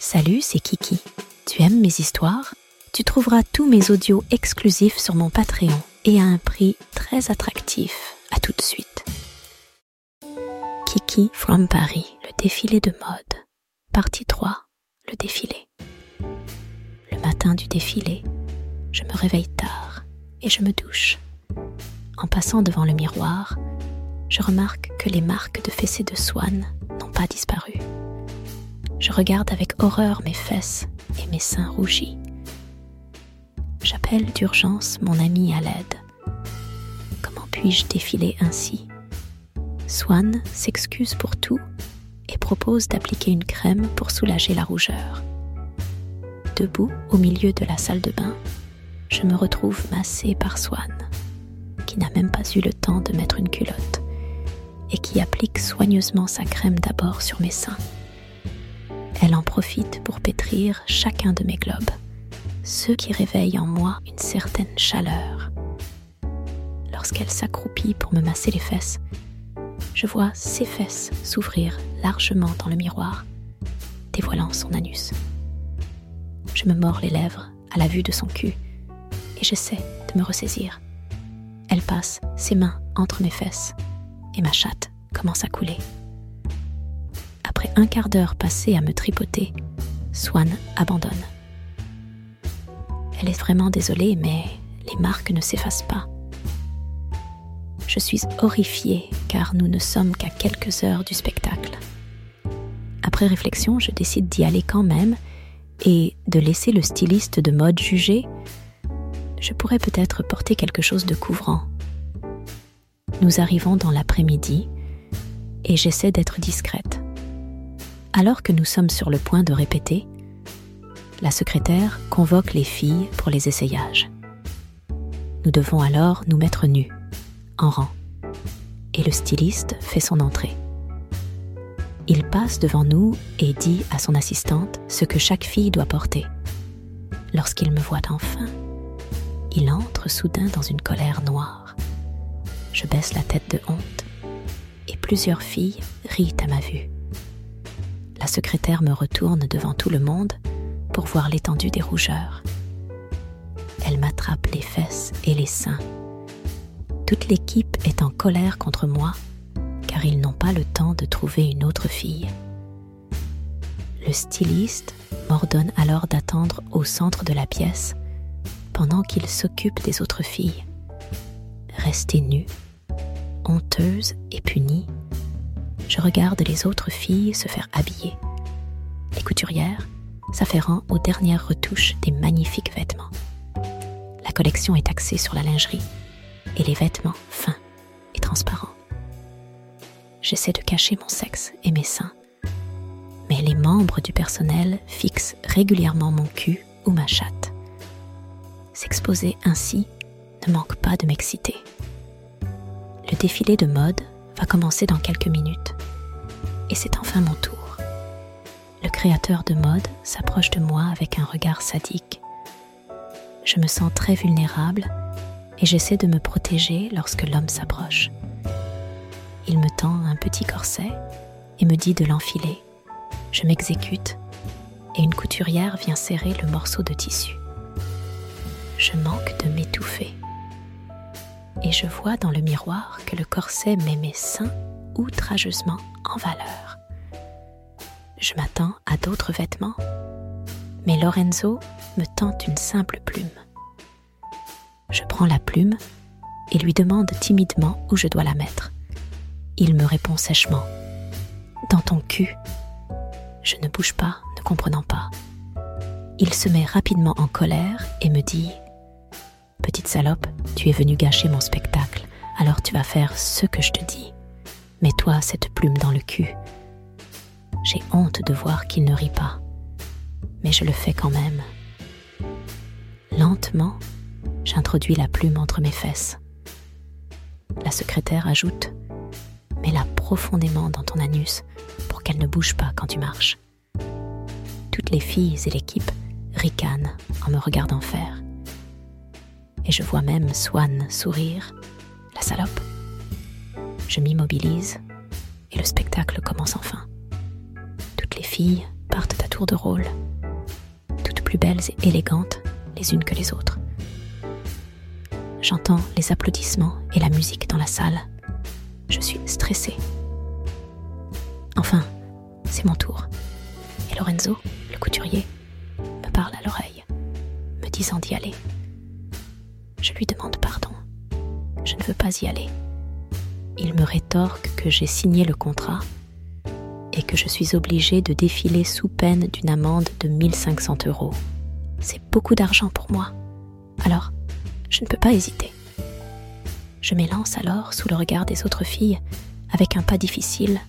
Salut, c'est Kiki. Tu aimes mes histoires? Tu trouveras tous mes audios exclusifs sur mon Patreon et à un prix très attractif. À tout de suite. Kiki from Paris, le défilé de mode. Partie 3, le défilé. Le matin du défilé, je me réveille tard et je me douche. En passant devant le miroir, je remarque que les marques de fessées de Swan n'ont pas disparu. Je regarde avec horreur mes fesses et mes seins rougis. J'appelle d'urgence mon ami à l'aide. Comment puis-je défiler ainsi? Swan s'excuse pour tout et propose d'appliquer une crème pour soulager la rougeur. Debout au milieu de la salle de bain, je me retrouve massée par Swan, qui n'a même pas eu le temps de mettre une culotte et qui applique soigneusement sa crème d'abord sur mes seins. Elle en profite pour pétrir chacun de mes globes, ceux qui réveillent en moi une certaine chaleur. Lorsqu'elle s'accroupit pour me masser les fesses, je vois ses fesses s'ouvrir largement dans le miroir, dévoilant son anus. Je me mords les lèvres à la vue de son cul et j'essaie de me ressaisir. Elle passe ses mains entre mes fesses et ma chatte commence à couler. Après un quart d'heure passé à me tripoter, Swan abandonne. Elle est vraiment désolée, mais les marques ne s'effacent pas. Je suis horrifiée car nous ne sommes qu'à quelques heures du spectacle. Après réflexion, je décide d'y aller quand même et de laisser le styliste de mode juger. Je pourrais peut-être porter quelque chose de couvrant. Nous arrivons dans l'après-midi et j'essaie d'être discrète. Alors que nous sommes sur le point de répéter, la secrétaire convoque les filles pour les essayages. Nous devons alors nous mettre nus, en rang, et le styliste fait son entrée. Il passe devant nous et dit à son assistante ce que chaque fille doit porter. Lorsqu'il me voit enfin, il entre soudain dans une colère noire. Je baisse la tête de honte et plusieurs filles rient à ma vue. Secrétaire me retourne devant tout le monde pour voir l'étendue des rougeurs. Elle m'attrape les fesses et les seins. Toute l'équipe est en colère contre moi car ils n'ont pas le temps de trouver une autre fille. Le styliste m'ordonne alors d'attendre au centre de la pièce pendant qu'il s'occupe des autres filles. Restée nue, honteuse et punie, je regarde les autres filles se faire habiller. Les couturières s'affairant aux dernières retouches des magnifiques vêtements. La collection est axée sur la lingerie et les vêtements fins et transparents. J'essaie de cacher mon sexe et mes seins, mais les membres du personnel fixent régulièrement mon cul ou ma chatte. S'exposer ainsi ne manque pas de m'exciter. Le défilé de mode va commencer dans quelques minutes. Et c'est enfin mon tour. Le créateur de mode s'approche de moi avec un regard sadique. Je me sens très vulnérable et j'essaie de me protéger lorsque l'homme s'approche. Il me tend un petit corset et me dit de l'enfiler. Je m'exécute et une couturière vient serrer le morceau de tissu. Je manque de m'étouffer et je vois dans le miroir que le corset met mes seins outrageusement en valeur. Je m'attends à d'autres vêtements, mais Lorenzo me tente une simple plume. Je prends la plume et lui demande timidement où je dois la mettre. Il me répond sèchement Dans ton cul. Je ne bouge pas, ne comprenant pas. Il se met rapidement en colère et me dit Petite salope, tu es venue gâcher mon spectacle, alors tu vas faire ce que je te dis. Mets-toi cette plume dans le cul. J'ai honte de voir qu'il ne rit pas, mais je le fais quand même. Lentement, j'introduis la plume entre mes fesses. La secrétaire ajoute Mets-la profondément dans ton anus pour qu'elle ne bouge pas quand tu marches. Toutes les filles et l'équipe ricanent en me regardant faire et je vois même Swan sourire. La salope. Je m'immobilise et le spectacle commence enfin. Toutes les filles partent à tour de rôle, toutes plus belles et élégantes les unes que les autres. J'entends les applaudissements et la musique dans la salle. Je suis stressée. Enfin, c'est mon tour. Et Lorenzo, le couturier, me parle à l'oreille, me disant d'y aller. Je lui demande pardon. Je ne veux pas y aller. Il me rétorque que j'ai signé le contrat et que je suis obligée de défiler sous peine d'une amende de 1500 euros. C'est beaucoup d'argent pour moi. Alors, je ne peux pas hésiter. Je m'élance alors sous le regard des autres filles avec un pas difficile,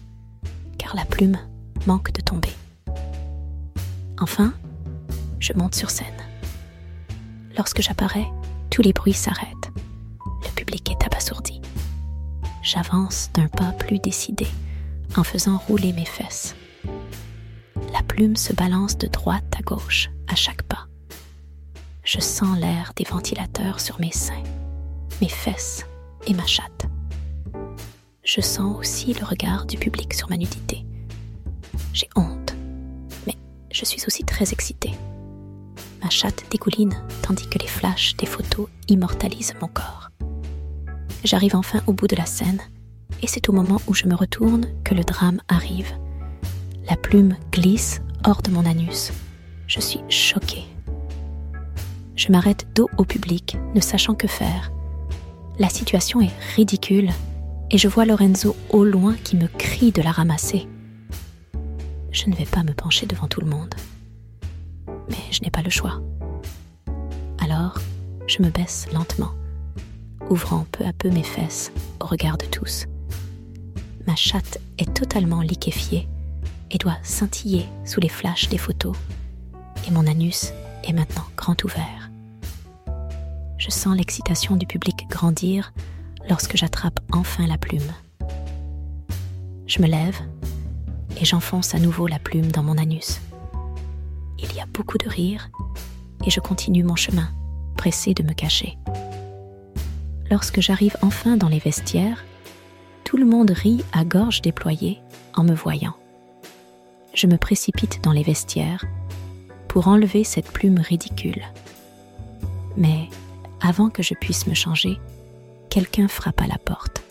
car la plume manque de tomber. Enfin, je monte sur scène. Lorsque j'apparais, tous les bruits s'arrêtent. Le public est abasourdi. J'avance d'un pas plus décidé en faisant rouler mes fesses. La plume se balance de droite à gauche à chaque pas. Je sens l'air des ventilateurs sur mes seins, mes fesses et ma chatte. Je sens aussi le regard du public sur ma nudité. J'ai honte, mais je suis aussi très excitée. Ma chatte dégouline tandis que les flashs des photos immortalisent mon corps. J'arrive enfin au bout de la scène et c'est au moment où je me retourne que le drame arrive. La plume glisse hors de mon anus. Je suis choquée. Je m'arrête dos au public, ne sachant que faire. La situation est ridicule et je vois Lorenzo au loin qui me crie de la ramasser. Je ne vais pas me pencher devant tout le monde. Mais je n'ai pas le choix. Alors, je me baisse lentement, ouvrant peu à peu mes fesses au regard de tous ma chatte est totalement liquéfiée et doit scintiller sous les flashs des photos, et mon anus est maintenant grand ouvert. Je sens l'excitation du public grandir lorsque j'attrape enfin la plume. Je me lève et j'enfonce à nouveau la plume dans mon anus. Il y a beaucoup de rires et je continue mon chemin, pressé de me cacher. Lorsque j'arrive enfin dans les vestiaires, tout le monde rit à gorge déployée en me voyant. Je me précipite dans les vestiaires pour enlever cette plume ridicule. Mais avant que je puisse me changer, quelqu'un frappe à la porte.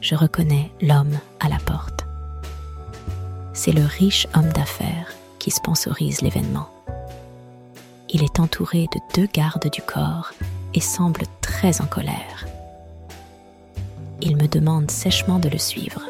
Je reconnais l'homme à la porte. C'est le riche homme d'affaires qui sponsorise l'événement. Il est entouré de deux gardes du corps et semble très en colère il me demande sèchement de le suivre.